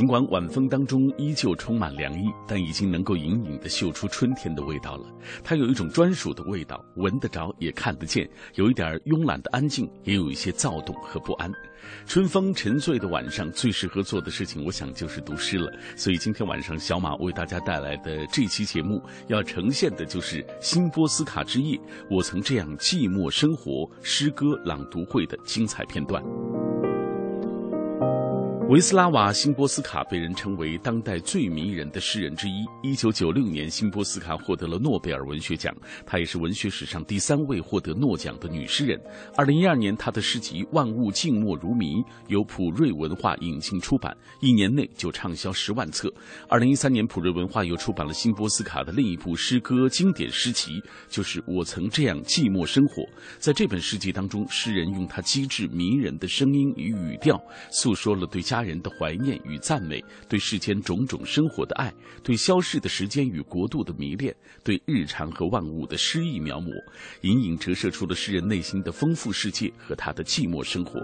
尽管晚风当中依旧充满凉意，但已经能够隐隐的嗅出春天的味道了。它有一种专属的味道，闻得着也看得见，有一点慵懒的安静，也有一些躁动和不安。春风沉醉的晚上，最适合做的事情，我想就是读诗了。所以今天晚上，小马为大家带来的这期节目，要呈现的就是新波斯卡之夜，我曾这样寂寞生活诗歌朗读会的精彩片段。维斯拉瓦·辛波斯卡被人称为当代最迷人的诗人之一。一九九六年，辛波斯卡获得了诺贝尔文学奖，她也是文学史上第三位获得诺奖的女诗人。二零一二年，她的诗集《万物静默如谜》由普瑞文化引进出版，一年内就畅销十万册。二零一三年，普瑞文化又出版了辛波斯卡的另一部诗歌经典诗集，就是《我曾这样寂寞生活》。在这本诗集当中，诗人用他机智迷人的声音与语调，诉说了对家。家人的怀念与赞美，对世间种种生活的爱，对消逝的时间与国度的迷恋，对日常和万物的诗意描摹，隐隐折射出了诗人内心的丰富世界和他的寂寞生活。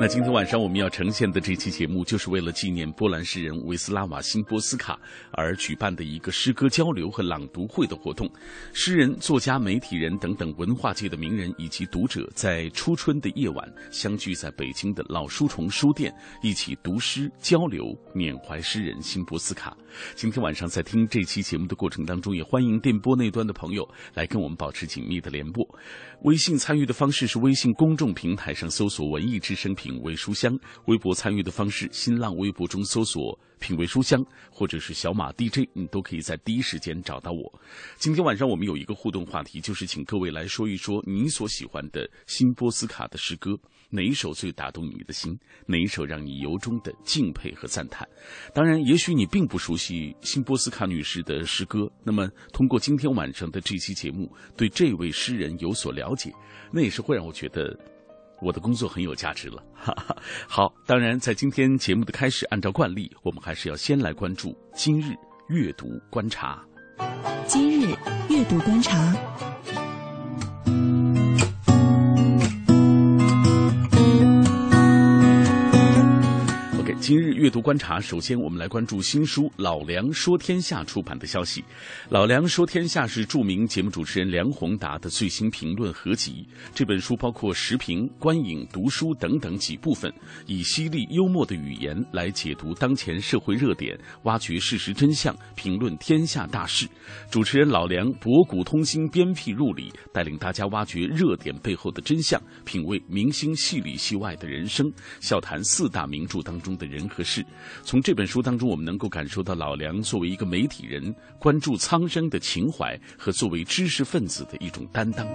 那今天晚上我们要呈现的这期节目，就是为了纪念波兰诗人维斯拉瓦·辛波斯卡而举办的一个诗歌交流和朗读会的活动。诗人、作家、媒体人等等文化界的名人以及读者，在初春的夜晚相聚在北京的老书虫书店，一起读诗交流，缅怀诗人辛波斯卡。今天晚上在听这期节目的过程当中，也欢迎电波那端的朋友来跟我们保持紧密的联络。微信参与的方式是微信公众平台上搜索“文艺之声”品味书香；微博参与的方式，新浪微博中搜索“品味书香”或者是小马 DJ，你都可以在第一时间找到我。今天晚上我们有一个互动话题，就是请各位来说一说你所喜欢的新波斯卡的诗歌。哪一首最打动你的心？哪一首让你由衷的敬佩和赞叹？当然，也许你并不熟悉辛波斯卡女士的诗歌，那么通过今天晚上的这期节目，对这位诗人有所了解，那也是会让我觉得我的工作很有价值了。哈哈。好，当然，在今天节目的开始，按照惯例，我们还是要先来关注今日阅读观察。今日阅读观察。今日阅读观察，首先我们来关注新书《老梁说天下》出版的消息。《老梁说天下》是著名节目主持人梁宏达的最新评论合集。这本书包括时评、观影、读书等等几部分，以犀利幽默的语言来解读当前社会热点，挖掘事实真相，评论天下大事。主持人老梁博古通今、鞭辟入里，带领大家挖掘热点背后的真相，品味明星戏里戏外的人生，笑谈四大名著当中的。人和事，从这本书当中，我们能够感受到老梁作为一个媒体人关注苍生的情怀和作为知识分子的一种担当。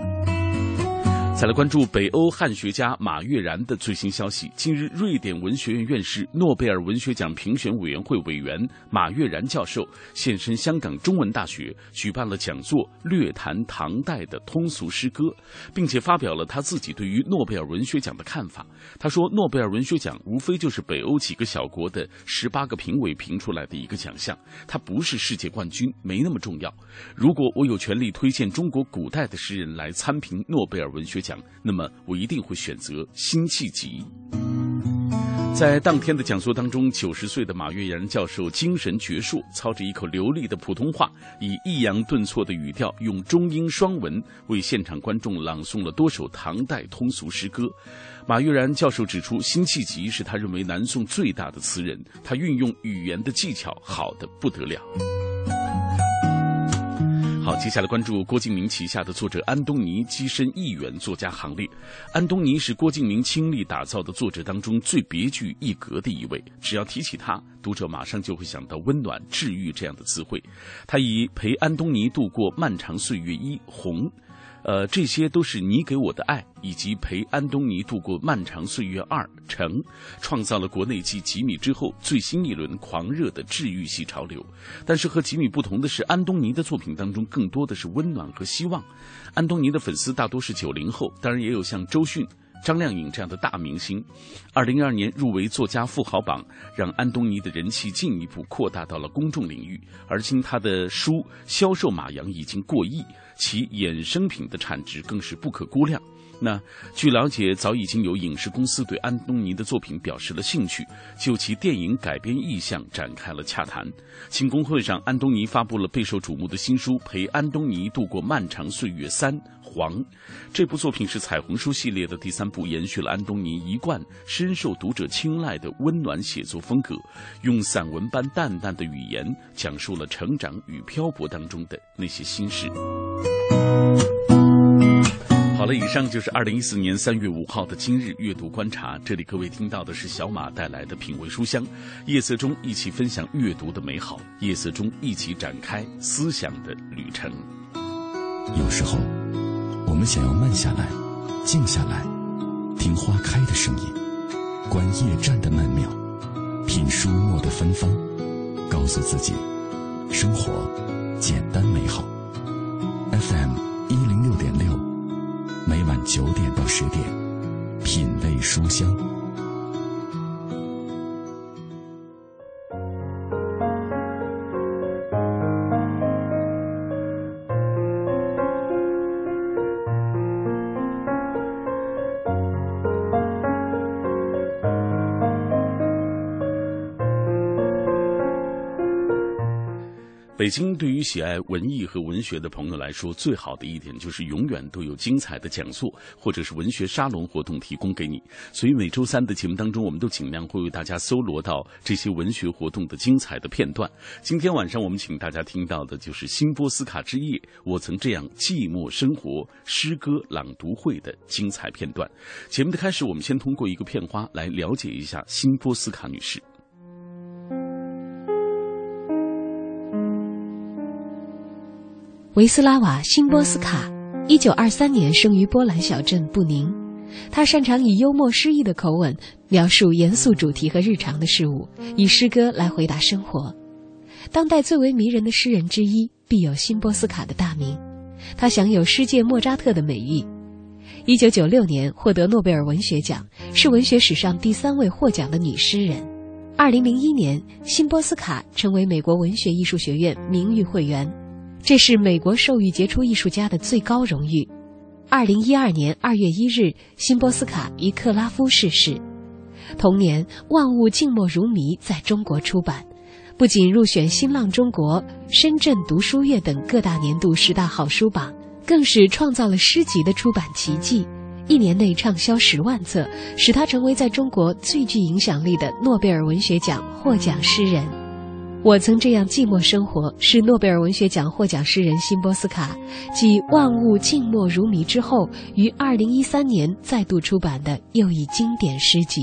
再来关注北欧汉学家马悦然的最新消息。近日，瑞典文学院院士、诺贝尔文学奖评选委员会委员马悦然教授现身香港中文大学，举办了讲座，略谈唐代的通俗诗歌，并且发表了他自己对于诺贝尔文学奖的看法。他说：“诺贝尔文学奖无非就是北欧几个小国的十八个评委评出来的一个奖项，它不是世界冠军，没那么重要。如果我有权利推荐中国古代的诗人来参评诺贝尔文学。”讲，那么我一定会选择辛弃疾。在当天的讲座当中，九十岁的马悦然教授精神矍铄，操着一口流利的普通话，以抑扬顿挫的语调，用中英双文为现场观众朗诵了多首唐代通俗诗歌。马悦然教授指出，辛弃疾是他认为南宋最大的词人，他运用语言的技巧好的不得了。好，接下来关注郭敬明旗下的作者安东尼跻身亿元作家行列。安东尼是郭敬明倾力打造的作者当中最别具一格的一位。只要提起他，读者马上就会想到温暖、治愈这样的词汇。他以陪安东尼度过漫长岁月一红。呃，这些都是你给我的爱，以及陪安东尼度过漫长岁月二成，创造了国内继吉米之后最新一轮狂热的治愈系潮流。但是和吉米不同的是，安东尼的作品当中更多的是温暖和希望。安东尼的粉丝大多是九零后，当然也有像周迅。张靓颖这样的大明星，二零一二年入围作家富豪榜，让安东尼的人气进一步扩大到了公众领域。而今他的书销售码洋已经过亿，其衍生品的产值更是不可估量。那据了解，早已经有影视公司对安东尼的作品表示了兴趣，就其电影改编意向展开了洽谈。庆功会上，安东尼发布了备受瞩目的新书《陪安东尼度过漫长岁月三》。黄，这部作品是彩虹书系列的第三部，延续了安东尼一贯深受读者青睐的温暖写作风格，用散文般淡淡的语言讲述了成长与漂泊当中的那些心事。好了，以上就是二零一四年三月五号的今日阅读观察。这里各位听到的是小马带来的品味书香，夜色中一起分享阅读的美好，夜色中一起展开思想的旅程。有时候。我们想要慢下来，静下来，听花开的声音，观夜战的曼妙，品书墨的芬芳，告诉自己，生活简单美好。FM 一零六点六，每晚九点到十点，品味书香。北京对于喜爱文艺和文学的朋友来说，最好的一点就是永远都有精彩的讲座或者是文学沙龙活动提供给你。所以每周三的节目当中，我们都尽量会为大家搜罗到这些文学活动的精彩的片段。今天晚上我们请大家听到的就是新波斯卡之夜，我曾这样寂寞生活诗歌朗读会的精彩片段。节目的开始，我们先通过一个片花来了解一下新波斯卡女士。维斯拉瓦·辛波斯卡，一九二三年生于波兰小镇布宁。他擅长以幽默诗意的口吻描述严肃主题和日常的事物，以诗歌来回答生活。当代最为迷人的诗人之一，必有辛波斯卡的大名。他享有“诗界莫扎特”的美誉。一九九六年获得诺贝尔文学奖，是文学史上第三位获奖的女诗人。二零零一年，辛波斯卡成为美国文学艺术学院名誉会员。这是美国授予杰出艺术家的最高荣誉。二零一二年二月一日，辛波斯卡于克拉夫逝世。同年，《万物静默如谜》在中国出版，不仅入选新浪中国、深圳读书月等各大年度十大好书榜，更是创造了诗集的出版奇迹，一年内畅销十万册，使他成为在中国最具影响力的诺贝尔文学奖获奖诗人。我曾这样寂寞生活，是诺贝尔文学奖获奖诗人辛波斯卡继《万物静默如谜》之后，于二零一三年再度出版的又一经典诗集。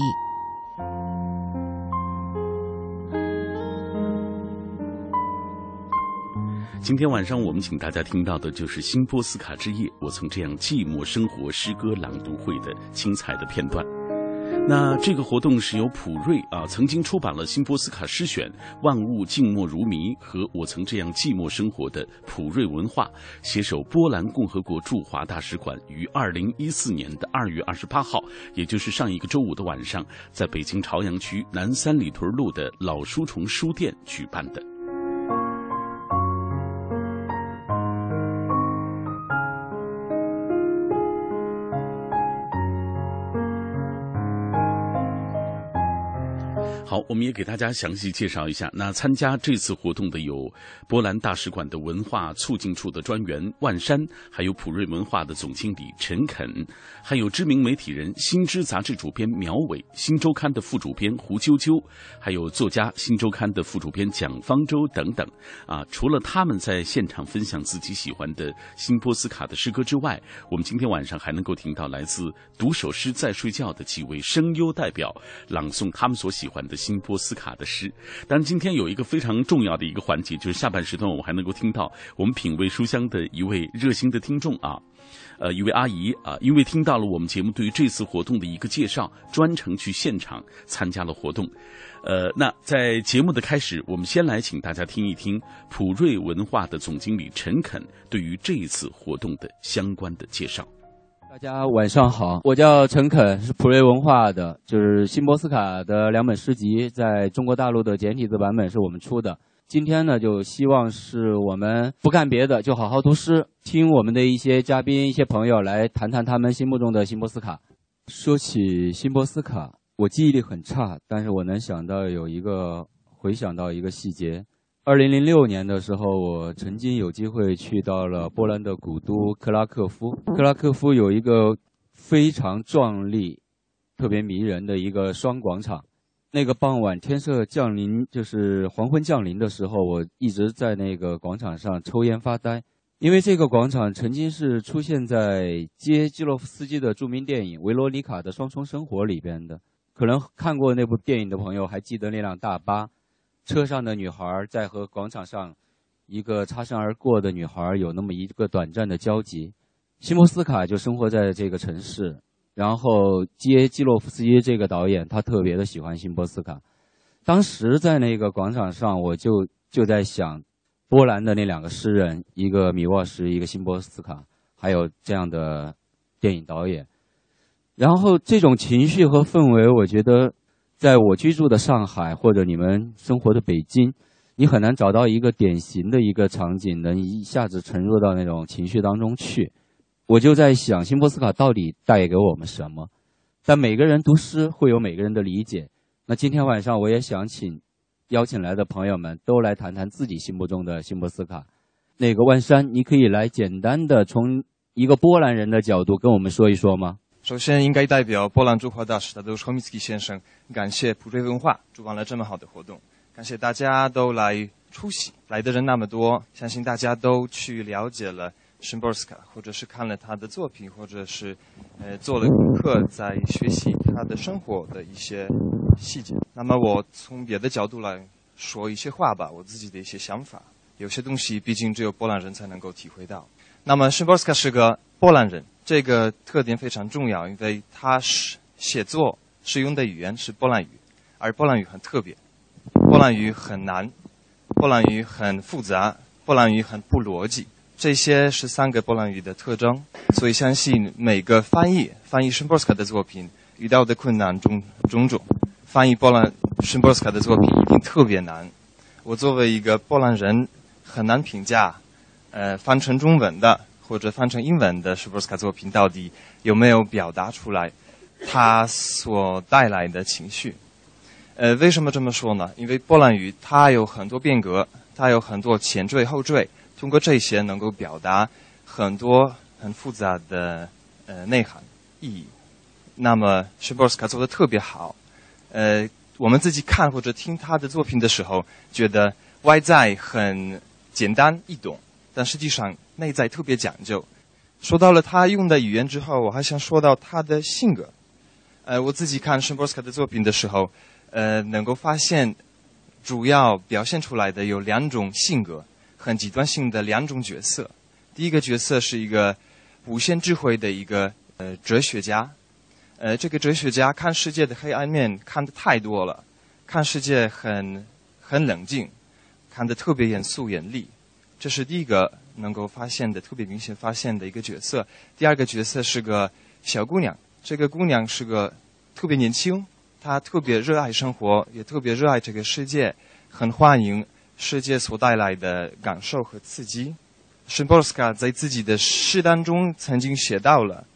今天晚上我们请大家听到的就是辛波斯卡之夜，我曾这样寂寞生活诗歌朗读会的精彩的片段。那这个活动是由普瑞啊曾经出版了《辛波斯卡诗选》《万物静默如谜》和《我曾这样寂寞生活》的普瑞文化携手波兰共和国驻华大使馆于二零一四年的二月二十八号，也就是上一个周五的晚上，在北京朝阳区南三里屯路的老书虫书店举办的。好，我们也给大家详细介绍一下。那参加这次活动的有波兰大使馆的文化促进处的专员万山，还有普瑞文化的总经理陈肯，还有知名媒体人、新知杂志主编苗伟、新周刊的副主编胡啾啾，还有作家、新周刊的副主编蒋方舟等等。啊，除了他们在现场分享自己喜欢的新波斯卡的诗歌之外，我们今天晚上还能够听到来自读首诗在睡觉的几位声优代表朗诵他们所喜欢的。新波斯卡的诗，当然今天有一个非常重要的一个环节，就是下半时段我们还能够听到我们品味书香的一位热心的听众啊，呃，一位阿姨啊，因为听到了我们节目对于这次活动的一个介绍，专程去现场参加了活动。呃，那在节目的开始，我们先来请大家听一听普瑞文化的总经理陈肯对于这一次活动的相关的介绍。大家晚上好，我叫陈肯，是普瑞文化的，就是辛波斯卡的两本诗集，在中国大陆的简体字版本是我们出的。今天呢，就希望是我们不干别的，就好好读诗，听我们的一些嘉宾、一些朋友来谈谈他们心目中的辛波斯卡。说起辛波斯卡，我记忆力很差，但是我能想到有一个，回想到一个细节。二零零六年的时候，我曾经有机会去到了波兰的古都克拉克夫。克拉克夫有一个非常壮丽、特别迷人的一个双广场。那个傍晚天色降临，就是黄昏降临的时候，我一直在那个广场上抽烟发呆，因为这个广场曾经是出现在接基洛夫斯基的著名电影《维罗妮卡的双重生活》里边的。可能看过那部电影的朋友还记得那辆大巴。车上的女孩在和广场上一个擦身而过的女孩有那么一个短暂的交集。西莫斯卡就生活在这个城市，然后接基洛夫斯基这个导演，他特别的喜欢辛波斯卡。当时在那个广场上，我就就在想，波兰的那两个诗人，一个米沃什，一个辛波斯卡，还有这样的电影导演。然后这种情绪和氛围，我觉得。在我居住的上海，或者你们生活的北京，你很难找到一个典型的一个场景，能一下子沉入到那种情绪当中去。我就在想，辛波斯卡到底带给我们什么？但每个人读诗会有每个人的理解。那今天晚上，我也想请邀请来的朋友们都来谈谈自己心目中的辛波斯卡。那个万山，你可以来简单的从一个波兰人的角度跟我们说一说吗？首先，应该代表波兰驻华大使的都是霍米斯基先生，感谢普瑞文化主办了这么好的活动，感谢大家都来出席，来的人那么多，相信大家都去了解了申波斯卡，或者是看了他的作品，或者是呃做了功课，在学习他的生活的一些细节。那么，我从别的角度来说一些话吧，我自己的一些想法。有些东西毕竟只有波兰人才能够体会到。那么，申波斯卡是个波兰人。这个特点非常重要，因为他是写作使用的语言是波兰语，而波兰语很特别，波兰语很难，波兰语很复杂，波兰语很不逻辑。这些是三个波兰语的特征，所以相信每个翻译翻译申波斯卡的作品遇到的困难种种种，翻译波兰申波斯卡的作品一定特别难。我作为一个波兰人，很难评价，呃，翻成中文的。或者翻成英文的施波斯卡作品到底有没有表达出来他所带来的情绪？呃，为什么这么说呢？因为波兰语它有很多变革，它有很多前缀后缀，通过这些能够表达很多很复杂的呃内涵意义。那么施波斯卡做的特别好。呃，我们自己看或者听他的作品的时候，觉得外在很简单易懂，但实际上。内在特别讲究。说到了他用的语言之后，我还想说到他的性格。呃，我自己看申波斯卡的作品的时候，呃，能够发现主要表现出来的有两种性格，很极端性的两种角色。第一个角色是一个无限智慧的一个呃哲学家。呃，这个哲学家看世界的黑暗面看的太多了，看世界很很冷静，看的特别严肃严厉。这是第一个。能够发现的特别明显发现的一个角色。第二个角色是个小姑娘，这个姑娘是个特别年轻，她特别热爱生活，也特别热爱这个世界，很欢迎世界所带来的感受和刺激。申波斯卡在自己的诗当中曾经写到了，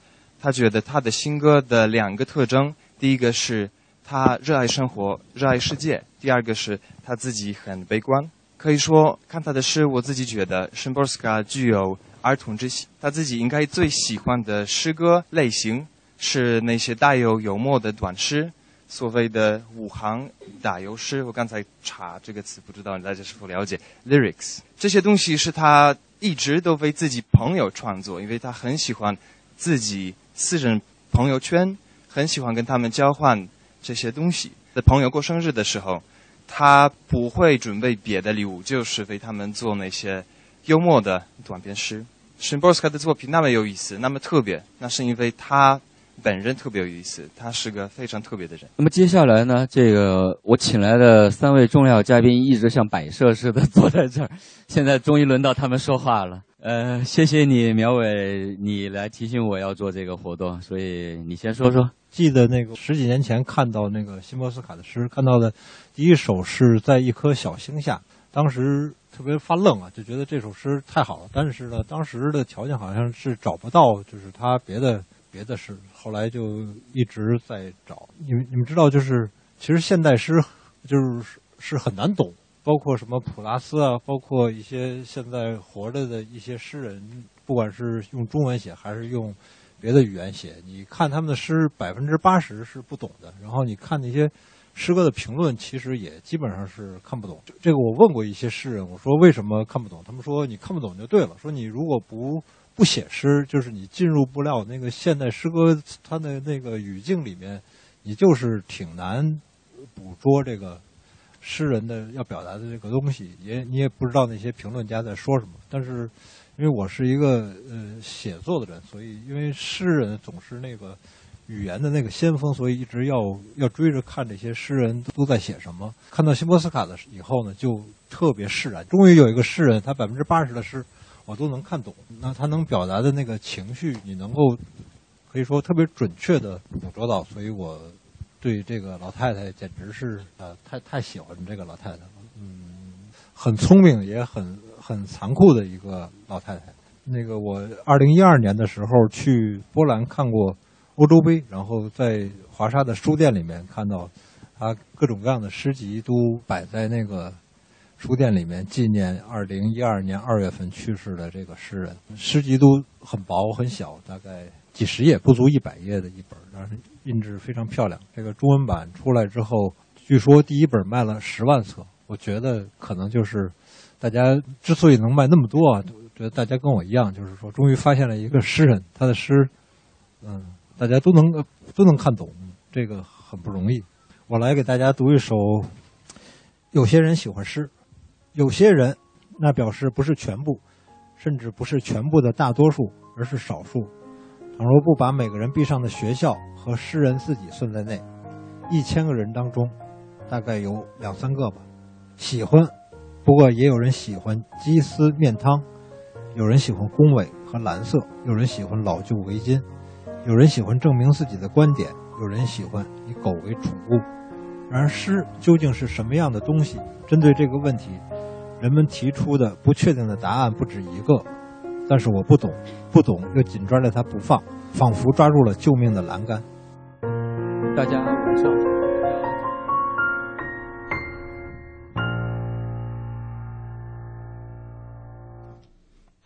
他觉得他的新歌的两个特征：第一个是他热爱生活，热爱世界；第二个是他自己很悲观。可以说，看他的诗，我自己觉得，Shemborska 具有儿童之心。他自己应该最喜欢的诗歌类型是那些带有幽默的短诗，所谓的五行打油诗。我刚才查这个词，不知道大家是否了解 lyrics。这些东西是他一直都为自己朋友创作，因为他很喜欢自己私人朋友圈，很喜欢跟他们交换。这些东西，在朋友过生日的时候，他不会准备别的礼物，就是为他们做那些幽默的短篇诗。申波斯卡的作品那么有意思，那么特别，那是因为他本人特别有意思，他是个非常特别的人。那么接下来呢，这个我请来的三位重要嘉宾一直像摆设似的坐在这儿，现在终于轮到他们说话了。呃，谢谢你，苗伟，你来提醒我要做这个活动，所以你先说说。记得那个十几年前看到那个辛波斯卡的诗，看到的第一首是在一颗小星下，当时特别发愣啊，就觉得这首诗太好了。但是呢，当时的条件好像是找不到，就是他别的别的诗，后来就一直在找。你们你们知道，就是其实现代诗就是是很难懂，包括什么普拉斯啊，包括一些现在活着的一些诗人，不管是用中文写还是用。别的语言写，你看他们的诗，百分之八十是不懂的。然后你看那些诗歌的评论，其实也基本上是看不懂。这个我问过一些诗人，我说为什么看不懂？他们说你看不懂就对了。说你如果不不写诗，就是你进入不了那个现代诗歌它的那个语境里面，你就是挺难捕捉这个诗人的要表达的这个东西。也你也不知道那些评论家在说什么，但是。因为我是一个呃写作的人，所以因为诗人总是那个语言的那个先锋，所以一直要要追着看这些诗人都在写什么。看到辛波斯卡的以后呢，就特别释然。终于有一个诗人，他百分之八十的诗我都能看懂，那他能表达的那个情绪，你能够可以说特别准确的捕捉到。所以我对这个老太太简直是呃太太喜欢这个老太太了。嗯，很聪明，也很。很残酷的一个老太太。那个我二零一二年的时候去波兰看过欧洲杯，然后在华沙的书店里面看到，他各种各样的诗集都摆在那个书店里面，纪念二零一二年二月份去世的这个诗人。诗集都很薄很小，大概几十页，不足一百页的一本，但是印制非常漂亮。这个中文版出来之后，据说第一本卖了十万册。我觉得可能就是。大家之所以能卖那么多啊，觉得大家跟我一样，就是说，终于发现了一个诗人，他的诗，嗯，大家都能都能看懂，这个很不容易。我来给大家读一首。有些人喜欢诗，有些人，那表示不是全部，甚至不是全部的大多数，而是少数。倘若不把每个人必上的学校和诗人自己算在内，一千个人当中，大概有两三个吧，喜欢。不过也有人喜欢鸡丝面汤，有人喜欢恭维和蓝色，有人喜欢老旧围巾，有人喜欢证明自己的观点，有人喜欢以狗为宠物。然而，诗究竟是什么样的东西？针对这个问题，人们提出的不确定的答案不止一个。但是我不懂，不懂又紧抓着它不放，仿佛抓住了救命的栏杆。大家晚上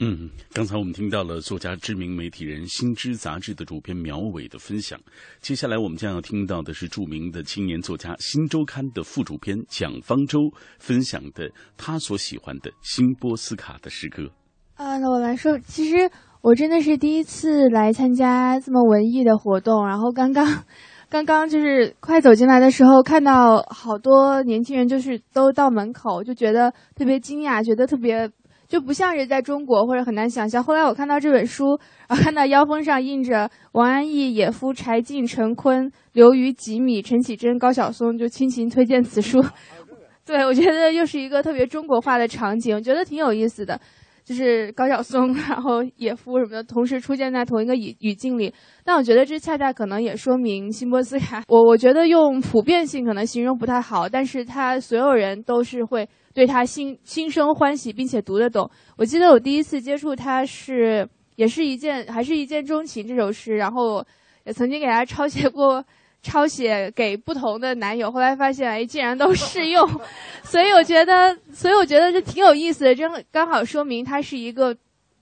嗯，刚才我们听到了作家、知名媒体人《新知》杂志的主编苗伟的分享。接下来我们将要听到的是著名的青年作家《新周刊》的副主编蒋方舟分享的他所喜欢的辛波斯卡的诗歌。啊，那我来说，其实我真的是第一次来参加这么文艺的活动。然后刚刚，刚刚就是快走进来的时候，看到好多年轻人就是都到门口，就觉得特别惊讶，觉得特别。就不像是在中国，或者很难想象。后来我看到这本书，然后看到腰封上印着王安忆、野夫、柴进、陈坤、刘瑜、吉米、陈绮贞、高晓松，就倾情推荐此书。对，我觉得又是一个特别中国化的场景，我觉得挺有意思的。就是高晓松，然后野夫什么的，同时出现在同一个语语境里。但我觉得这恰恰可能也说明辛波斯卡。我我觉得用普遍性可能形容不太好，但是他所有人都是会。对他心心生欢喜，并且读得懂。我记得我第一次接触他是，也是一件还是一见钟情这首诗，然后也曾经给他抄写过 抄写给不同的男友，后来发现哎，竟然都适用，所以我觉得，所以我觉得这挺有意思的，真刚好说明他是一个，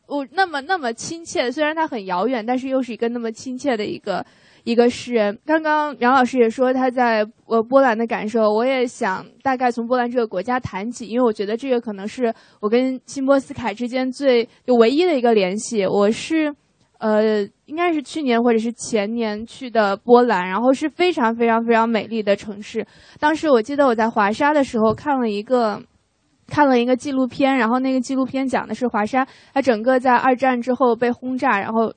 我那么那么亲切，虽然他很遥远，但是又是一个那么亲切的一个。一个诗人，刚刚杨老师也说他在呃波兰的感受，我也想大概从波兰这个国家谈起，因为我觉得这个可能是我跟辛波斯凯之间最就唯一的一个联系。我是，呃，应该是去年或者是前年去的波兰，然后是非常非常非常美丽的城市。当时我记得我在华沙的时候看了一个看了一个纪录片，然后那个纪录片讲的是华沙，它整个在二战之后被轰炸，然后。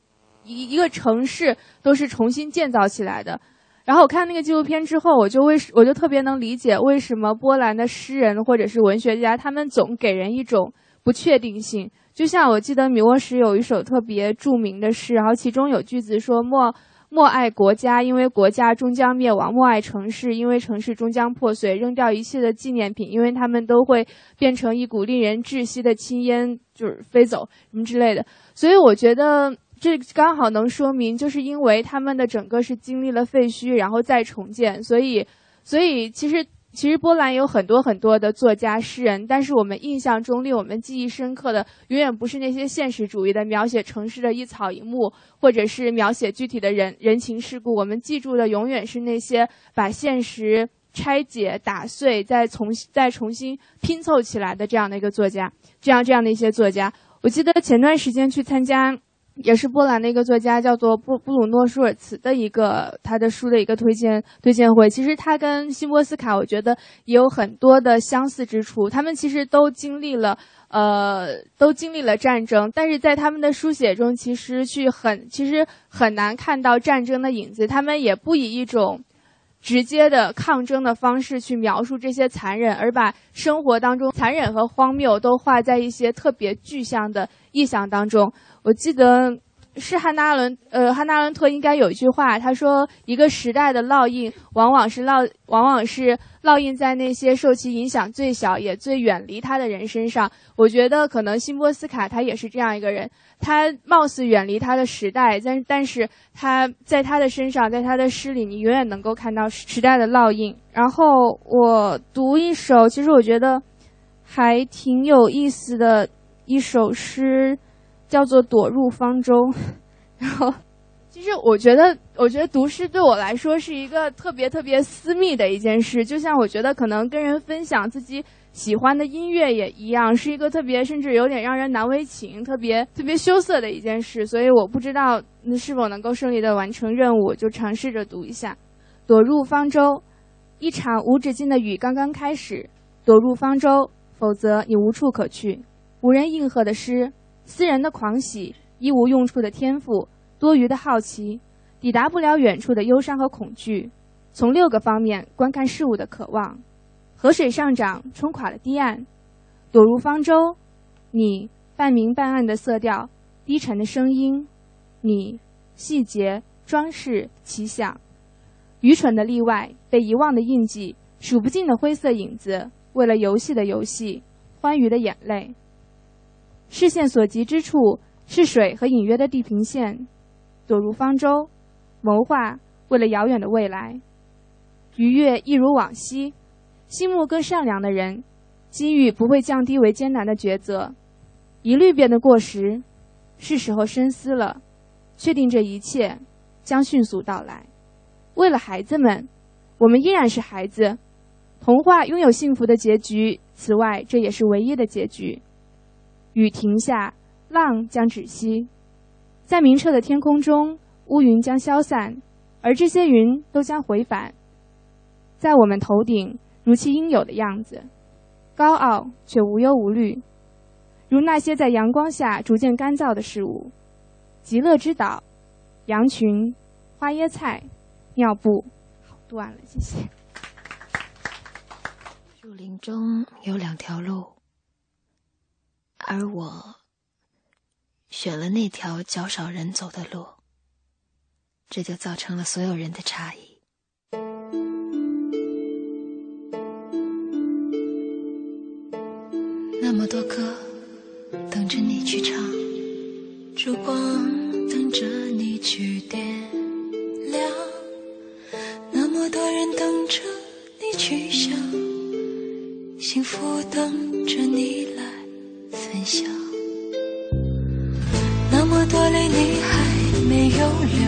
一一个城市都是重新建造起来的，然后我看那个纪录片之后，我就为我就特别能理解为什么波兰的诗人或者是文学家，他们总给人一种不确定性。就像我记得米沃什有一首特别著名的诗，然后其中有句子说：“莫莫爱国家，因为国家终将灭亡；莫爱城市，因为城市终将破碎。扔掉一切的纪念品，因为他们都会变成一股令人窒息的青烟，就是飞走什么之类的。”所以我觉得。这刚好能说明，就是因为他们的整个是经历了废墟，然后再重建，所以，所以其实其实波兰有很多很多的作家诗人，但是我们印象中令我们记忆深刻的，永远不是那些现实主义的描写城市的一草一木，或者是描写具体的人人情世故，我们记住的永远是那些把现实拆解、打碎，再重新再重新拼凑起来的这样的一个作家，这样这样的一些作家。我记得前段时间去参加。也是波兰的一个作家，叫做布布鲁诺舒尔茨的一个他的书的一个推荐推荐会。其实他跟辛波斯卡，我觉得也有很多的相似之处。他们其实都经历了，呃，都经历了战争，但是在他们的书写中，其实去很其实很难看到战争的影子。他们也不以一种直接的抗争的方式去描述这些残忍，而把生活当中残忍和荒谬都画在一些特别具象的意象当中。我记得是汉娜伦，呃，汉娜伦特应该有一句话，他说：“一个时代的烙印，往往是烙，往往是烙印在那些受其影响最小也最远离他的人身上。”我觉得可能辛波斯卡他也是这样一个人，他貌似远离他的时代，但但是他在他的身上，在他的诗里，你永远能够看到时代的烙印。然后我读一首，其实我觉得还挺有意思的一首诗。叫做躲入方舟，然后，其实我觉得，我觉得读诗对我来说是一个特别特别私密的一件事，就像我觉得可能跟人分享自己喜欢的音乐也一样，是一个特别甚至有点让人难为情、特别特别羞涩的一件事。所以我不知道那是否能够顺利的完成任务，就尝试着读一下。躲入方舟，一场无止境的雨刚刚开始。躲入方舟，否则你无处可去。无人应和的诗。私人的狂喜，一无用处的天赋，多余的好奇，抵达不了远处的忧伤和恐惧，从六个方面观看事物的渴望，河水上涨冲垮了堤岸，躲入方舟，你半明半暗的色调，低沉的声音，你细节装饰奇想，愚蠢的例外，被遗忘的印记，数不尽的灰色影子，为了游戏的游戏，欢愉的眼泪。视线所及之处是水和隐约的地平线，躲入方舟，谋划为了遥远的未来。愉悦一如往昔，心目更善良的人，机遇不会降低为艰难的抉择。一律变得过时，是时候深思了。确定这一切将迅速到来。为了孩子们，我们依然是孩子。童话拥有幸福的结局，此外，这也是唯一的结局。雨停下，浪将止息，在明澈的天空中，乌云将消散，而这些云都将回返，在我们头顶，如其应有的样子，高傲却无忧无虑，如那些在阳光下逐渐干燥的事物。极乐之岛，羊群，花椰菜，尿布，好断了，谢谢。树林中有两条路。而我选了那条较少人走的路这就造成了所有人的差异。那么多歌等着你去唱烛光等着你去点亮。那么多人等着你去想幸福等着你来分享。那么多泪你还没有流，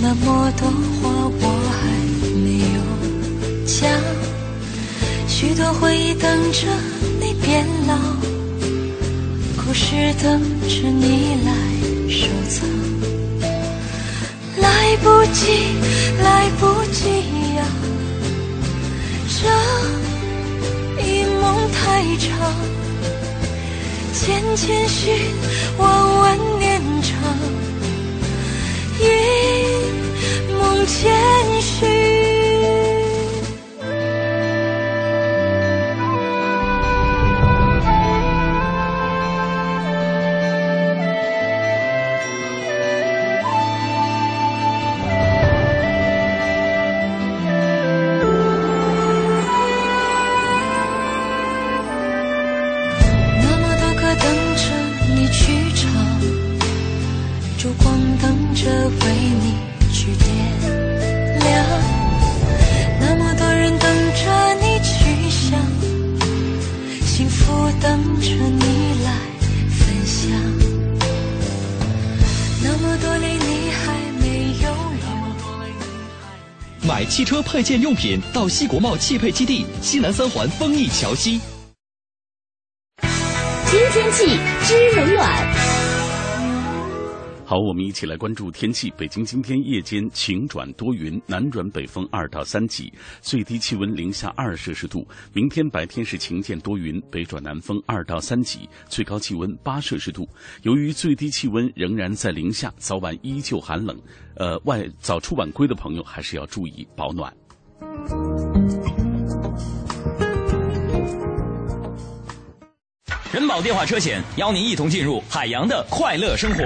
那么多话我还没有讲，许多回忆等着你变老，故事等着你来收藏。来不及，来不及呀，这一梦太长，千千绪，万万念长，一梦千寻。配件用品到西国贸汽配基地西南三环丰益桥西。知天气，知冷暖。好，我们一起来关注天气。北京今天夜间晴转多云，南转北风二到三级，最低气温零下二摄氏度。明天白天是晴间多云，北转南风二到三级，最高气温八摄氏度。由于最低气温仍然在零下，早晚依旧寒冷。呃，外早出晚归的朋友还是要注意保暖。人保电话车险邀您一同进入海洋的快乐生活。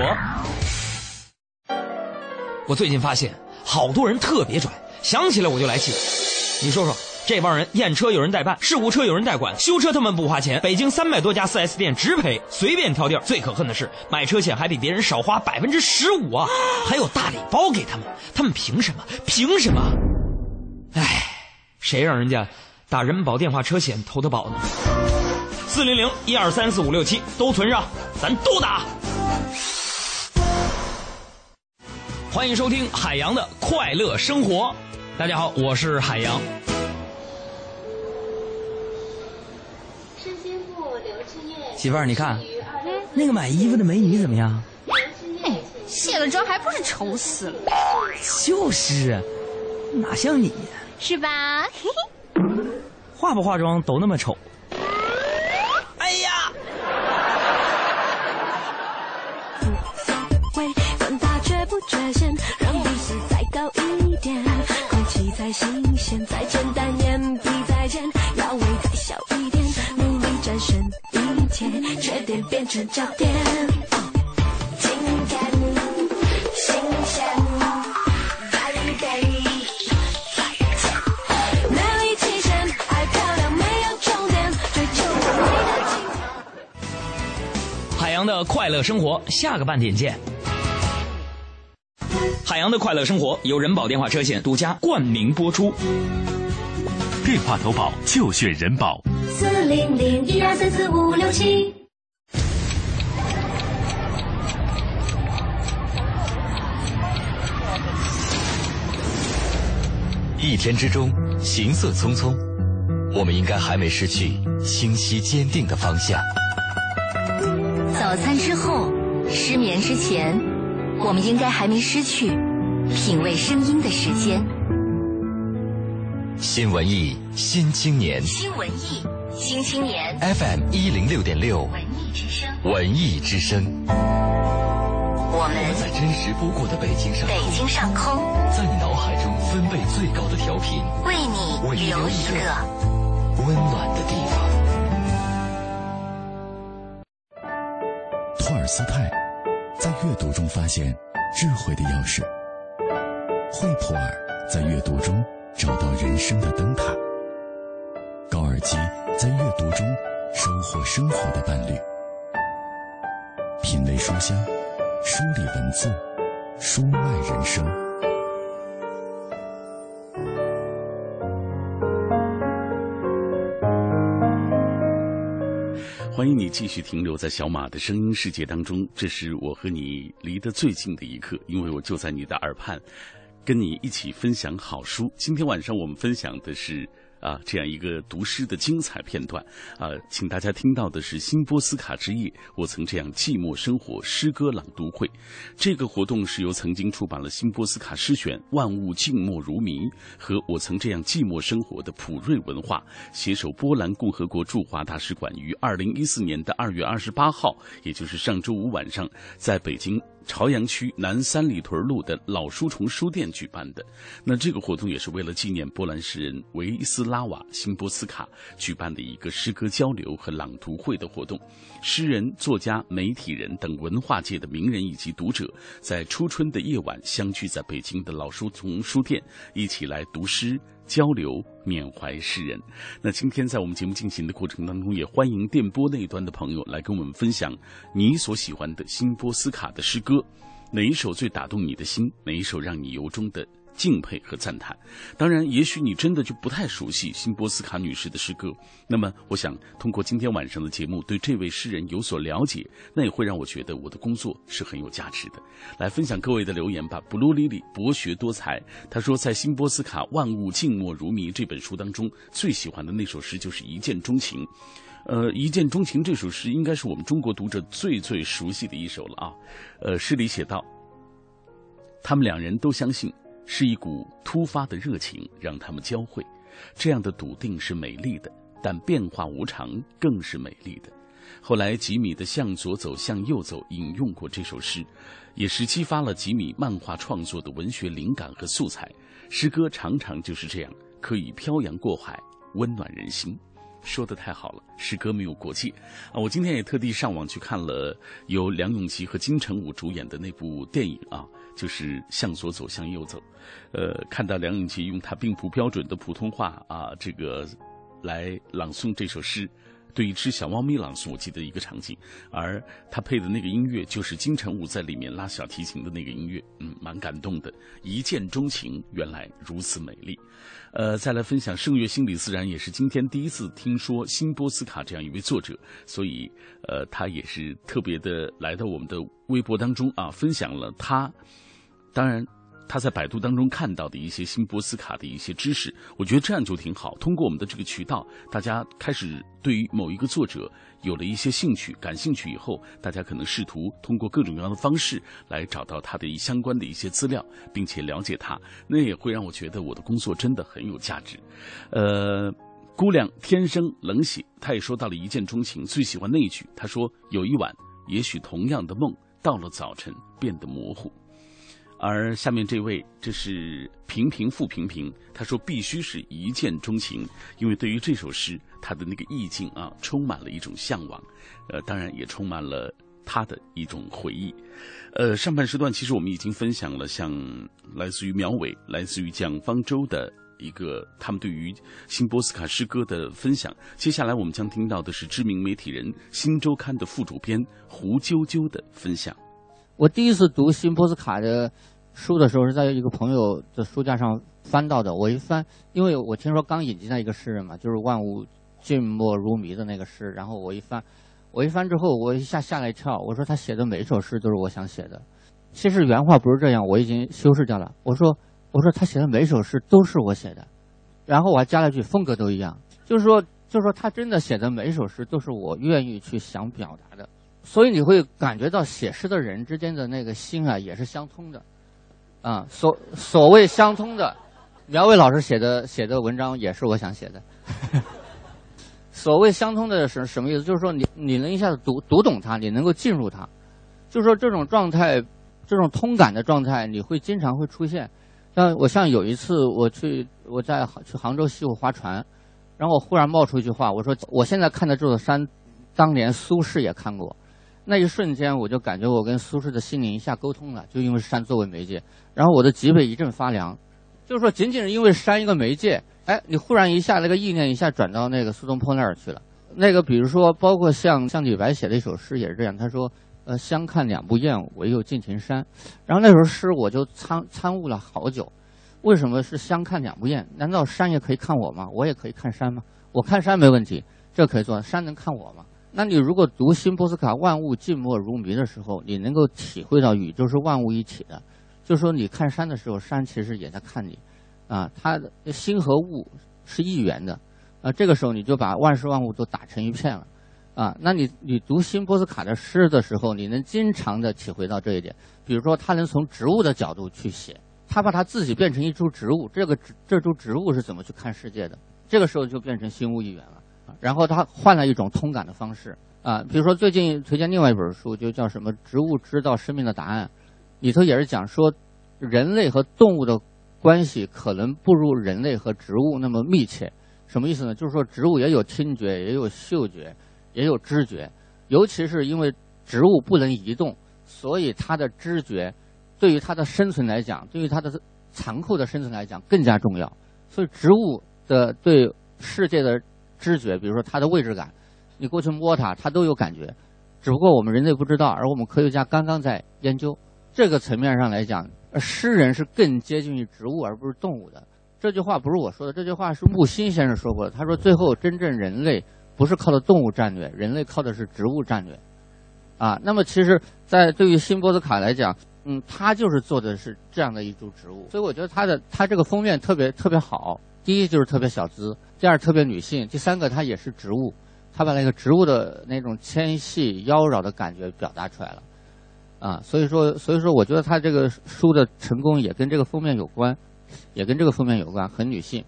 我最近发现，好多人特别拽，想起来我就来气。你说说，这帮人验车有人代办，事故车有人代管，修车他们不花钱。北京三百多家 4S 店直赔，随便挑地儿。最可恨的是，买车险还比别人少花百分之十五啊，还有大礼包给他们，他们凭什么？凭什么？唉，谁让人家打人保电话车险投的保呢？四零零一二三四五六七都存上，咱都打。欢迎收听海洋的快乐生活。大家好，我是海洋。媳妇儿，你看，那个买衣服的美女怎么样？哎，卸了妆还不是丑死了？就是，哪像你呀？是吧？化不化妆都那么丑。哎呀！会管他缺不缺陷，让彼此再高一点，空气再新鲜，再简单，眼皮再尖，腰围再小一点，努力战胜一切，缺点变成焦点。洋的快乐生活，下个半点见。海洋的快乐生活由人保电话车险独家冠名播出。电话投保就选人保。四零零一二三四五六七。一天之中，行色匆匆，我们应该还没失去清晰坚定的方向。早餐之后，失眠之前，我们应该还没失去品味声音的时间。新文艺新青年新文艺新青年 FM 一零六点六文艺之声，文艺之声。我我们在真实不过的北京上空，北京上空，在你脑海中分贝最高的调频，为你留一个温暖的地方。尔斯泰在阅读中发现智慧的钥匙，惠普尔在阅读中找到人生的灯塔，高尔基在阅读中收获生活的伴侣。品味书香，梳理文字，书卖人生。欢迎你继续停留在小马的声音世界当中。这是我和你离得最近的一刻，因为我就在你的耳畔，跟你一起分享好书。今天晚上我们分享的是。啊，这样一个读诗的精彩片段啊，请大家听到的是新波斯卡之夜，我曾这样寂寞生活诗歌朗读会。这个活动是由曾经出版了《新波斯卡诗选》《万物静默如谜》和我曾这样寂寞生活的普瑞文化携手波兰共和国驻华大使馆于二零一四年的二月二十八号，也就是上周五晚上，在北京。朝阳区南三里屯路的老书虫书店举办的，那这个活动也是为了纪念波兰诗人维斯拉瓦·辛波斯卡举办的一个诗歌交流和朗读会的活动。诗人、作家、媒体人等文化界的名人以及读者，在初春的夜晚相聚在北京的老书虫书店，一起来读诗。交流缅怀诗人。那今天在我们节目进行的过程当中，也欢迎电波那一端的朋友来跟我们分享你所喜欢的新波斯卡的诗歌，哪一首最打动你的心？哪一首让你由衷的？敬佩和赞叹，当然，也许你真的就不太熟悉辛波斯卡女士的诗歌。那么，我想通过今天晚上的节目，对这位诗人有所了解，那也会让我觉得我的工作是很有价值的。来分享各位的留言吧。布鲁里里博学多才，他说在辛波斯卡《万物静默如谜》这本书当中，最喜欢的那首诗就是《一见钟情》。呃，《一见钟情》这首诗应该是我们中国读者最最熟悉的一首了啊。呃，诗里写道，他们两人都相信。是一股突发的热情让他们交汇，这样的笃定是美丽的，但变化无常更是美丽的。后来吉米的《向左走，向右走》引用过这首诗，也是激发了吉米漫画创作的文学灵感和素材。诗歌常常就是这样，可以漂洋过海，温暖人心。说的太好了，诗歌没有国界啊！我今天也特地上网去看了由梁咏琪和金城武主演的那部电影啊，就是《向左走，向右走》。呃，看到梁咏琪用她并不标准的普通话啊，这个来朗诵这首诗。对一只小猫咪朗诵，我记得一个场景，而他配的那个音乐就是金城武在里面拉小提琴的那个音乐，嗯，蛮感动的。一见钟情，原来如此美丽。呃，再来分享圣月心理自然，也是今天第一次听说辛波斯卡这样一位作者，所以呃，他也是特别的来到我们的微博当中啊，分享了他，当然。他在百度当中看到的一些辛波斯卡的一些知识，我觉得这样就挺好。通过我们的这个渠道，大家开始对于某一个作者有了一些兴趣、感兴趣以后，大家可能试图通过各种各样的方式来找到他的相关的一些资料，并且了解他。那也会让我觉得我的工作真的很有价值。呃，姑娘天生冷血，她也说到了一见钟情，最喜欢那一句。她说：“有一晚，也许同样的梦，到了早晨变得模糊。”而下面这位，这是平平复平平，他说必须是一见钟情，因为对于这首诗，他的那个意境啊，充满了一种向往，呃，当然也充满了他的一种回忆。呃，上半时段其实我们已经分享了，像来自于苗伟、来自于蒋方舟的一个他们对于新波斯卡诗歌的分享。接下来我们将听到的是知名媒体人《新周刊》的副主编胡啾啾的分享。我第一次读新波斯卡的。书的时候是在一个朋友的书架上翻到的。我一翻，因为我听说刚引进来一个诗人嘛，就是万物静默如谜的那个诗。然后我一翻，我一翻之后，我一下吓了一跳。我说他写的每一首诗都是我想写的。其实原话不是这样，我已经修饰掉了。我说我说他写的每一首诗都是我写的，然后我还加了句风格都一样。就是说就是说他真的写的每一首诗都是我愿意去想表达的。所以你会感觉到写诗的人之间的那个心啊，也是相通的。啊，所所谓相通的，苗伟老师写的写的文章也是我想写的。所谓相通的是什么意思？就是说你你能一下子读读懂它，你能够进入它，就是说这种状态，这种通感的状态，你会经常会出现。像我像有一次我去我在去杭州西湖划船，然后我忽然冒出一句话，我说我现在看的这座山，当年苏轼也看过。那一瞬间，我就感觉我跟苏轼的心灵一下沟通了，就因为山作为媒介，然后我的脊背一阵发凉，就是说，仅仅是因为山一个媒介，哎，你忽然一下那个意念一下转到那个苏东坡那儿去了。那个比如说，包括像像李白写的一首诗也是这样，他说：“呃，相看两不厌，唯有敬亭山。”然后那首诗我就参参悟了好久，为什么是相看两不厌？难道山也可以看我吗？我也可以看山吗？我看山没问题，这可以做，山能看我吗？那你如果读新波斯卡“万物静默如谜”的时候，你能够体会到宇宙是万物一体的，就说你看山的时候，山其实也在看你，啊，它的心和物是一元的，啊，这个时候你就把万事万物都打成一片了，啊，那你你读新波斯卡的诗的时候，你能经常的体会到这一点，比如说他能从植物的角度去写，他把他自己变成一株植物，这个这株植物是怎么去看世界的，这个时候就变成心物一元了。然后他换了一种通感的方式啊，比如说最近推荐另外一本书，就叫什么《植物知道生命的答案》，里头也是讲说，人类和动物的关系可能不如人类和植物那么密切。什么意思呢？就是说植物也有听觉，也有嗅觉，也有知觉，尤其是因为植物不能移动，所以它的知觉对于它的生存来讲，对于它的残酷的生存来讲更加重要。所以植物的对世界的知觉，比如说它的位置感，你过去摸它，它都有感觉，只不过我们人类不知道，而我们科学家刚刚在研究。这个层面上来讲，诗人是更接近于植物而不是动物的。这句话不是我说的，这句话是木心先生说过的。他说，最后真正人类不是靠的动物战略，人类靠的是植物战略。啊，那么其实，在对于辛波斯卡来讲，嗯，他就是做的是这样的一株植物，所以我觉得他的他这个封面特别特别好。第一就是特别小资，第二特别女性，第三个它也是植物，他把那个植物的那种纤细妖娆的感觉表达出来了，啊，所以说所以说我觉得他这个书的成功也跟这个封面有关，也跟这个封面有关，很女性，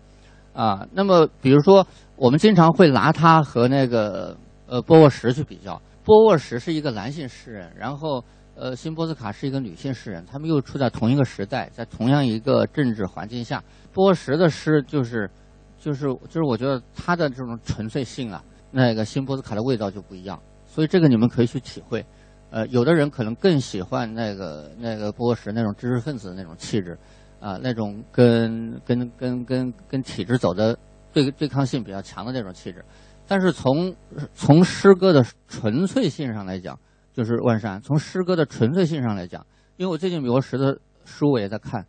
啊，那么比如说我们经常会拿他和那个呃波沃什去比较，波沃什是一个男性诗人，然后呃辛波斯卡是一个女性诗人，他们又处在同一个时代，在同样一个政治环境下。波什的诗就是，就是就是我觉得他的这种纯粹性啊，那个新波斯卡的味道就不一样，所以这个你们可以去体会。呃，有的人可能更喜欢那个那个波什那种知识分子的那种气质，啊，那种跟跟跟跟跟体制走的对对抗性比较强的那种气质。但是从从诗歌的纯粹性上来讲，就是万山。从诗歌的纯粹性上来讲，因为我最近波什的书我也在看。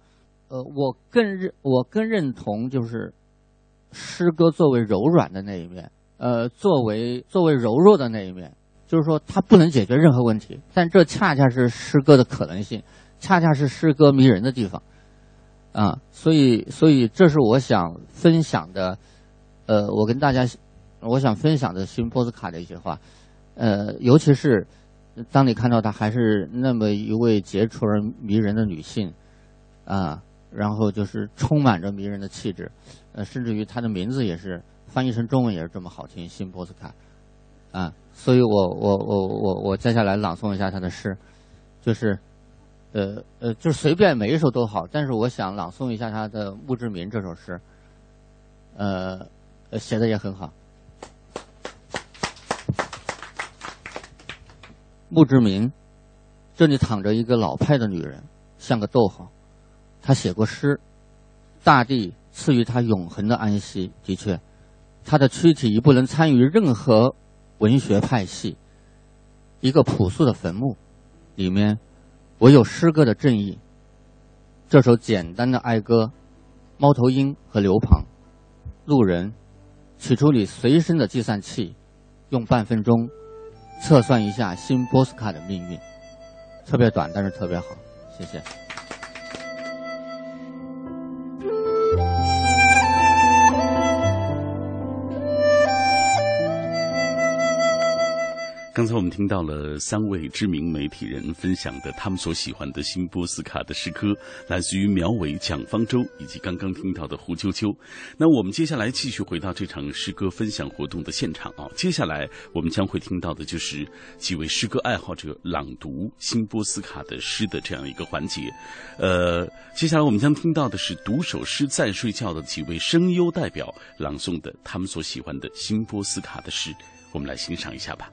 呃，我更认我更认同就是诗歌作为柔软的那一面，呃，作为作为柔弱的那一面，就是说它不能解决任何问题，但这恰恰是诗歌的可能性，恰恰是诗歌迷人的地方，啊，所以所以这是我想分享的，呃，我跟大家我想分享的新波斯卡的一些话，呃，尤其是当你看到她还是那么一位杰出而迷人的女性，啊。然后就是充满着迷人的气质，呃，甚至于他的名字也是翻译成中文也是这么好听，辛波斯卡，啊，所以我我我我我接下来朗诵一下他的诗，就是，呃呃，就随便每一首都好，但是我想朗诵一下他的墓志铭这首诗，呃，写的也很好。墓志铭，这里躺着一个老派的女人，像个逗号。他写过诗，大地赐予他永恒的安息。的确，他的躯体已不能参与任何文学派系。一个朴素的坟墓，里面唯有诗歌的正义。这首简单的哀歌，猫头鹰和刘鹏，路人，取出你随身的计算器，用半分钟测算一下新波斯卡的命运。特别短，但是特别好。谢谢。刚才我们听到了三位知名媒体人分享的他们所喜欢的新波斯卡的诗歌，来自于苗伟、蒋方舟以及刚刚听到的胡秋秋。那我们接下来继续回到这场诗歌分享活动的现场啊！接下来我们将会听到的就是几位诗歌爱好者朗读新波斯卡的诗的这样一个环节。呃，接下来我们将听到的是读首诗再睡觉的几位声优代表朗诵的他们所喜欢的新波斯卡的诗，我们来欣赏一下吧。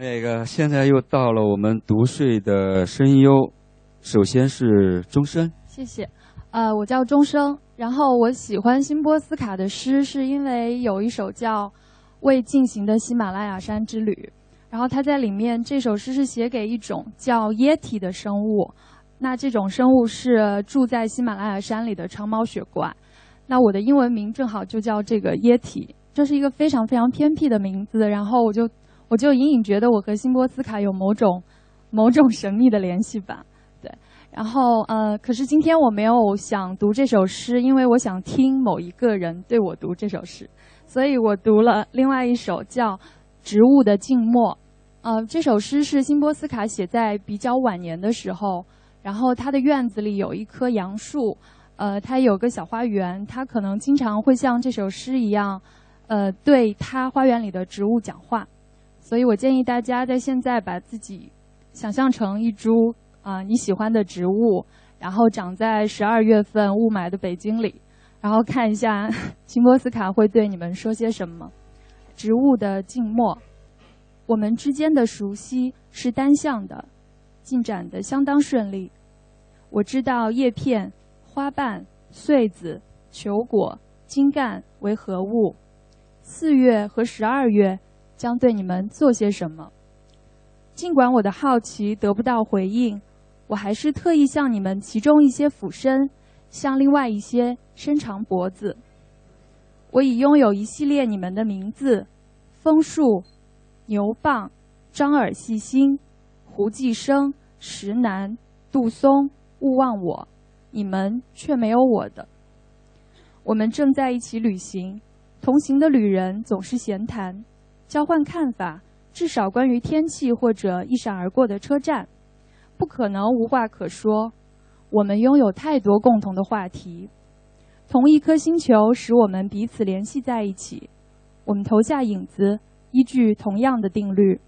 那个，现在又到了我们读睡的声优，首先是钟声。谢谢，呃，我叫钟声。然后我喜欢辛波斯卡的诗，是因为有一首叫《未进行的喜马拉雅山之旅》。然后他在里面这首诗是写给一种叫耶体的生物。那这种生物是住在喜马拉雅山里的长毛雪怪。那我的英文名正好就叫这个耶体，这是一个非常非常偏僻的名字。然后我就。我就隐隐觉得我和辛波斯卡有某种某种神秘的联系吧。对，然后呃，可是今天我没有想读这首诗，因为我想听某一个人对我读这首诗，所以我读了另外一首叫《植物的静默》。呃，这首诗是辛波斯卡写在比较晚年的时候，然后他的院子里有一棵杨树，呃，他有个小花园，他可能经常会像这首诗一样，呃，对他花园里的植物讲话。所以我建议大家在现在把自己想象成一株啊你喜欢的植物，然后长在十二月份雾霾的北京里，然后看一下 辛波斯卡会对你们说些什么。植物的静默。我们之间的熟悉是单向的，进展的相当顺利。我知道叶片、花瓣、穗子、球果、茎干为何物。四月和十二月将对你们做些什么？尽管我的好奇得不到回应，我还是特意向你们其中一些俯身，向另外一些伸长脖子。我已拥有一系列你们的名字：枫树。牛蒡、张耳细心、胡继生、石楠、杜松，勿忘我，你们却没有我的。我们正在一起旅行，同行的旅人总是闲谈，交换看法，至少关于天气或者一闪而过的车站，不可能无话可说。我们拥有太多共同的话题，同一颗星球使我们彼此联系在一起。我们投下影子。依据同样的定律，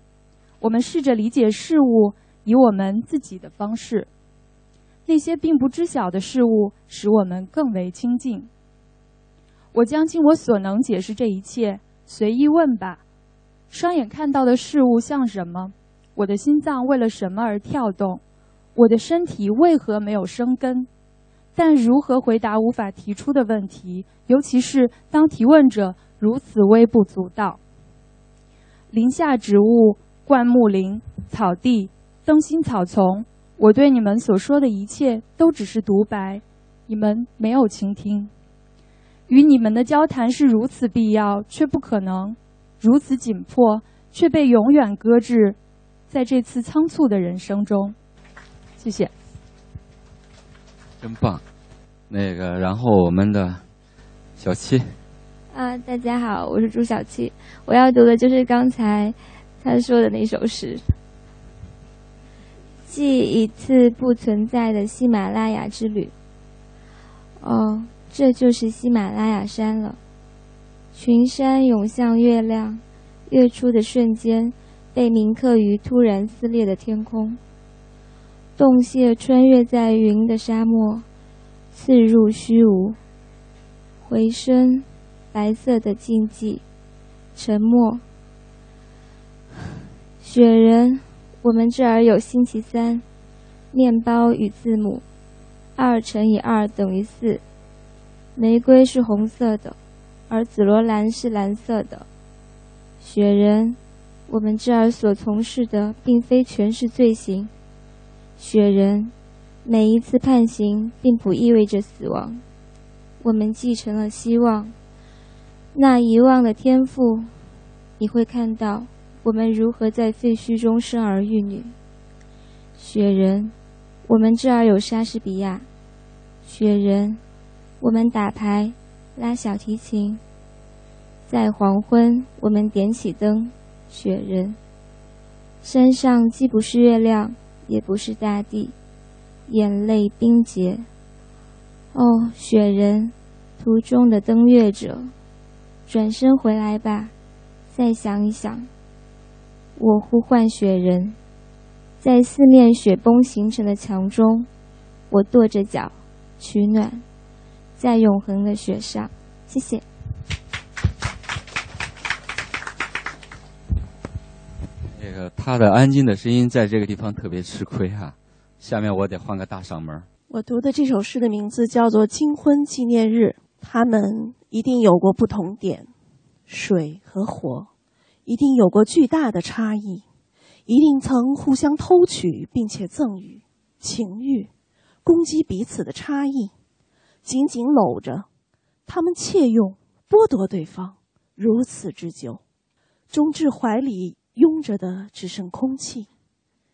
我们试着理解事物，以我们自己的方式。那些并不知晓的事物，使我们更为亲近。我将尽我所能解释这一切。随意问吧：双眼看到的事物像什么？我的心脏为了什么而跳动？我的身体为何没有生根？但如何回答无法提出的问题？尤其是当提问者如此微不足道。林下植物、灌木林、草地、灯芯草丛，我对你们所说的一切都只是独白，你们没有倾听。与你们的交谈是如此必要，却不可能；如此紧迫，却被永远搁置在这次仓促的人生中。谢谢。真棒，那个，然后我们的小七。啊，大家好，我是朱小七，我要读的就是刚才他说的那首诗，《记一次不存在的喜马拉雅之旅》。哦，这就是喜马拉雅山了。群山涌向月亮，月出的瞬间被铭刻于突然撕裂的天空。洞穴穿越在云的沙漠，刺入虚无，回声。白色的禁忌，沉默。雪人，我们这儿有星期三，面包与字母，二乘以二等于四。玫瑰是红色的，而紫罗兰是蓝色的。雪人，我们这儿所从事的并非全是罪行。雪人，每一次判刑并不意味着死亡。我们继承了希望。那遗忘的天赋，你会看到我们如何在废墟中生儿育女。雪人，我们这儿有莎士比亚。雪人，我们打牌，拉小提琴。在黄昏，我们点起灯。雪人，山上既不是月亮，也不是大地，眼泪冰结。哦，雪人，途中的登月者。转身回来吧，再想一想。我呼唤雪人，在四面雪崩形成的墙中，我跺着脚取暖，在永恒的雪上。谢谢。这个他的安静的声音在这个地方特别吃亏哈。下面我得换个大嗓门。我读的这首诗的名字叫做《金婚纪念日》，他们。一定有过不同点，水和火，一定有过巨大的差异，一定曾互相偷取并且赠予情欲，攻击彼此的差异，紧紧搂着，他们窃用剥夺对方，如此之久，终至怀里拥着的只剩空气，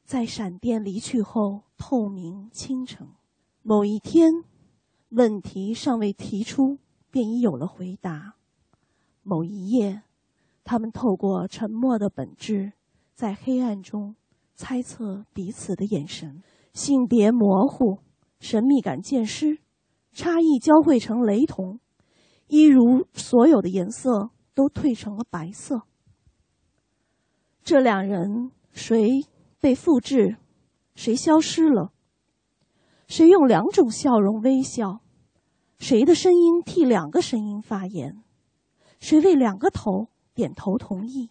在闪电离去后，透明倾城。某一天，问题尚未提出，便已有了回答。某一夜，他们透过沉默的本质，在黑暗中猜测彼此的眼神。性别模糊，神秘感渐失，差异交汇成雷同，一如所有的颜色都褪成了白色。这两人谁被复制，谁消失了？谁用两种笑容微笑？谁的声音替两个声音发言？谁为两个头点头同意？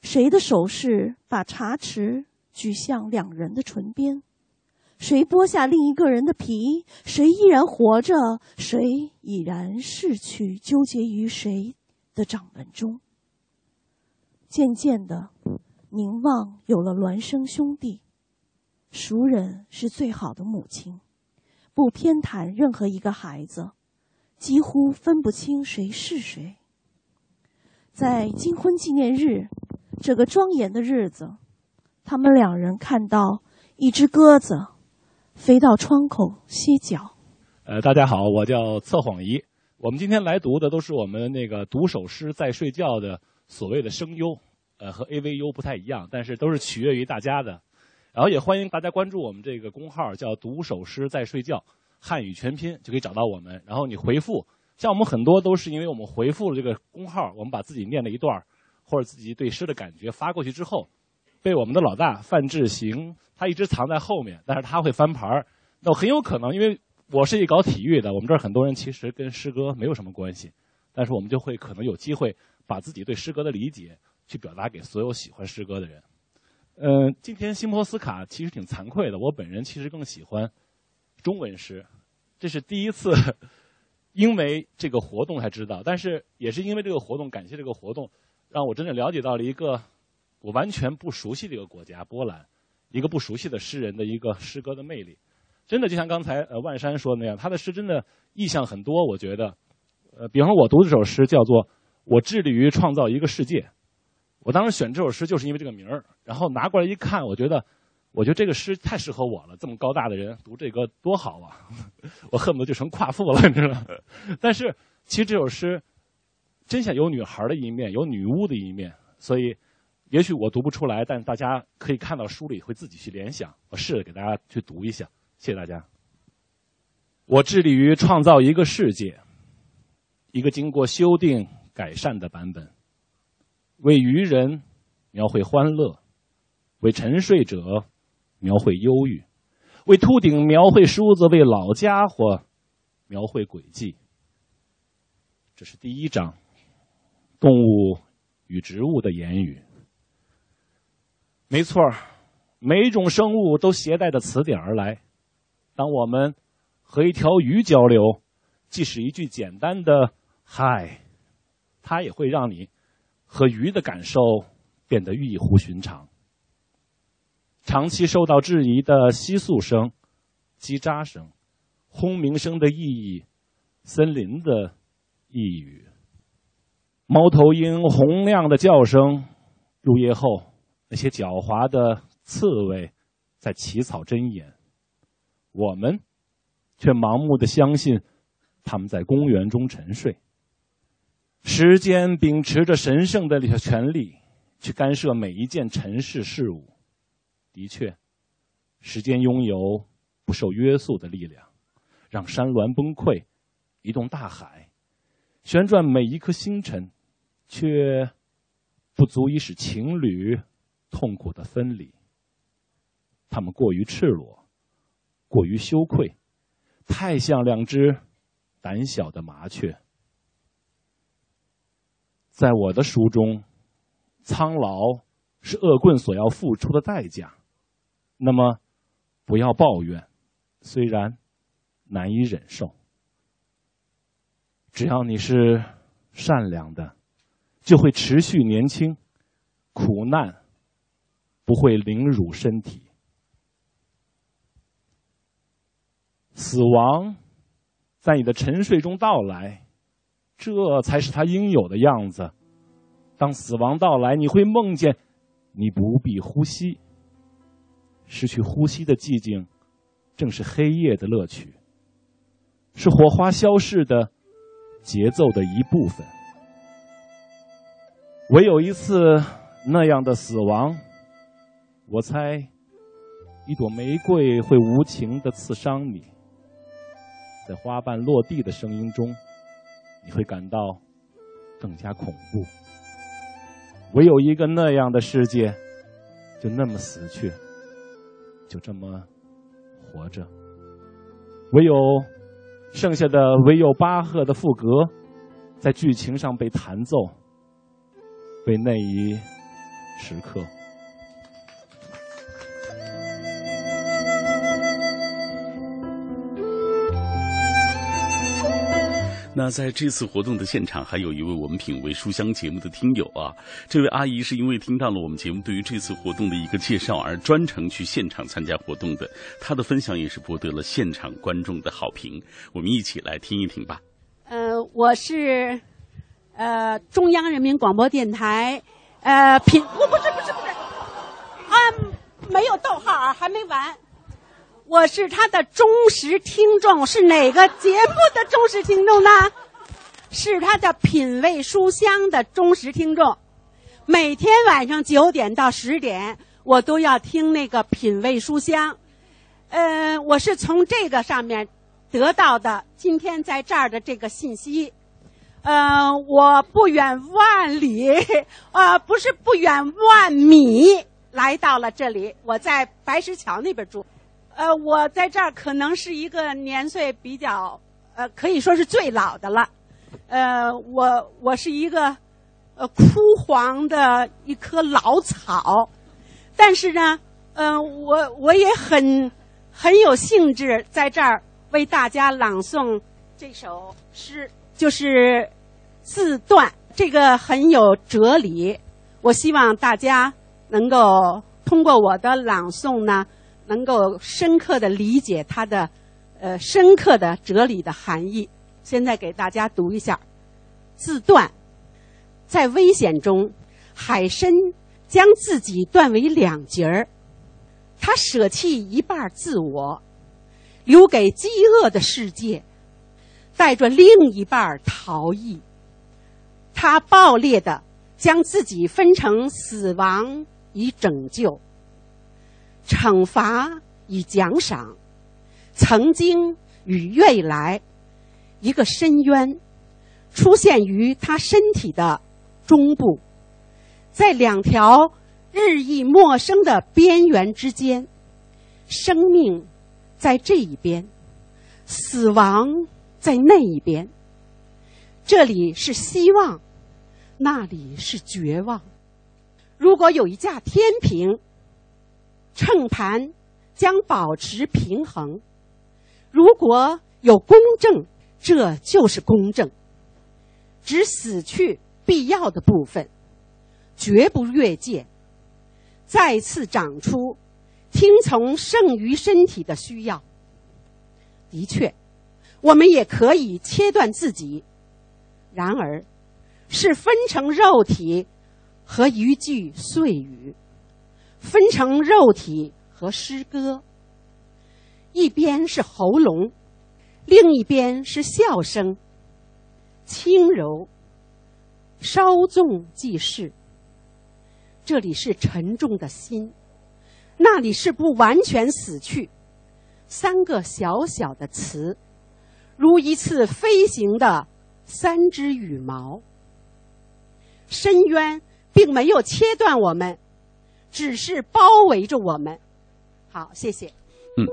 谁的手势把茶匙举向两人的唇边？谁剥下另一个人的皮？谁依然活着？谁已然逝去？纠结于谁的掌纹中？渐渐的，凝望有了孪生兄弟。熟人是最好的母亲，不偏袒任何一个孩子，几乎分不清谁是谁。在金婚纪念日这个庄严的日子，他们两人看到一只鸽子。飞到窗口歇脚。呃，大家好，我叫测谎仪。我们今天来读的都是我们那个读首诗在睡觉的所谓的声优，呃，和 AVU 不太一样，但是都是取悦于大家的。然后也欢迎大家关注我们这个公号，叫“读首诗在睡觉”，汉语全拼就可以找到我们。然后你回复，像我们很多都是因为我们回复了这个公号，我们把自己念了一段儿或者自己对诗的感觉发过去之后。被我们的老大范志行，他一直藏在后面，但是他会翻牌。那很有可能，因为我是一搞体育的，我们这儿很多人其实跟诗歌没有什么关系，但是我们就会可能有机会把自己对诗歌的理解去表达给所有喜欢诗歌的人。嗯，今天辛波斯卡其实挺惭愧的，我本人其实更喜欢中文诗，这是第一次 因为这个活动才知道，但是也是因为这个活动，感谢这个活动，让我真正了解到了一个。我完全不熟悉的一个国家波兰，一个不熟悉的诗人的一个诗歌的魅力，真的就像刚才呃万山说的那样，他的诗真的意象很多。我觉得，呃，比方说我读这首诗叫做《我致力于创造一个世界》，我当时选这首诗就是因为这个名儿，然后拿过来一看，我觉得，我觉得这个诗太适合我了。这么高大的人读这个多好啊！我恨不得就成夸父了，你知道吗？但是其实这首诗真像有女孩的一面，有女巫的一面，所以。也许我读不出来，但大家可以看到书里会自己去联想。我试着给大家去读一下，谢谢大家。我致力于创造一个世界，一个经过修订改善的版本，为愚人描绘欢乐，为沉睡者描绘忧郁，为秃顶描绘梳子，为老家伙描绘轨迹。这是第一章，动物与植物的言语。没错每一种生物都携带着词典而来。当我们和一条鱼交流，即使一句简单的“嗨”，它也会让你和鱼的感受变得异乎寻常。长期受到质疑的吸塑声、叽喳声、轰鸣声的意义、森林的呓语、猫头鹰洪亮的叫声、入夜后。那些狡猾的刺猬在起草箴言，我们却盲目的相信他们在公园中沉睡。时间秉持着神圣的权利去干涉每一件尘世事物。的确，时间拥有不受约束的力量，让山峦崩溃，移动大海，旋转每一颗星辰，却不足以使情侣。痛苦的分离，他们过于赤裸，过于羞愧，太像两只胆小的麻雀。在我的书中，苍老是恶棍所要付出的代价。那么，不要抱怨，虽然难以忍受。只要你是善良的，就会持续年轻。苦难。不会凌辱身体，死亡在你的沉睡中到来，这才是他应有的样子。当死亡到来，你会梦见你不必呼吸。失去呼吸的寂静，正是黑夜的乐趣，是火花消逝的节奏的一部分。唯有一次那样的死亡，我猜，一朵玫瑰会无情的刺伤你，在花瓣落地的声音中，你会感到更加恐怖。唯有一个那样的世界，就那么死去。就这么活着，唯有剩下的唯有巴赫的赋格，在剧情上被弹奏，为那一时刻。那在这次活动的现场，还有一位我们品味书香节目的听友啊，这位阿姨是因为听到了我们节目对于这次活动的一个介绍而专程去现场参加活动的，她的分享也是博得了现场观众的好评。我们一起来听一听吧。呃，我是呃中央人民广播电台呃品，我不是不是不是，啊没有逗号啊，还没完。我是他的忠实听众，是哪个节目的忠实听众呢？是他的品味书香的忠实听众。每天晚上九点到十点，我都要听那个品味书香。呃，我是从这个上面得到的今天在这儿的这个信息。呃，我不远万里，啊，不是不远万米来到了这里。我在白石桥那边住。呃，我在这儿可能是一个年岁比较，呃，可以说是最老的了。呃，我我是一个，呃，枯黄的一棵老草，但是呢，嗯，我我也很很有兴致在这儿为大家朗诵这首诗，就是自断，这个很有哲理。我希望大家能够通过我的朗诵呢。能够深刻的理解它的，呃，深刻的哲理的含义。现在给大家读一下：自断，在危险中，海参将自己断为两截儿，他舍弃一半自我，留给饥饿的世界，带着另一半逃逸。他暴烈的将自己分成死亡与拯救。惩罚与奖赏，曾经与未来，一个深渊出现于他身体的中部，在两条日益陌生的边缘之间，生命在这一边，死亡在那一边。这里是希望，那里是绝望。如果有一架天平。秤盘将保持平衡。如果有公正，这就是公正。只死去必要的部分，绝不越界。再次长出，听从剩余身体的需要。的确，我们也可以切断自己。然而，是分成肉体和一句碎语。分成肉体和诗歌，一边是喉咙，另一边是笑声。轻柔，稍纵即逝。这里是沉重的心，那里是不完全死去。三个小小的词，如一次飞行的三只羽毛。深渊并没有切断我们。只是包围着我们。好，谢谢。嗯，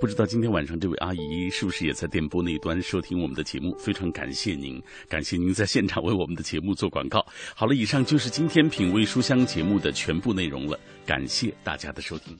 不知道今天晚上这位阿姨是不是也在电波那端收听我们的节目？非常感谢您，感谢您在现场为我们的节目做广告。好了，以上就是今天品味书香节目的全部内容了，感谢大家的收听。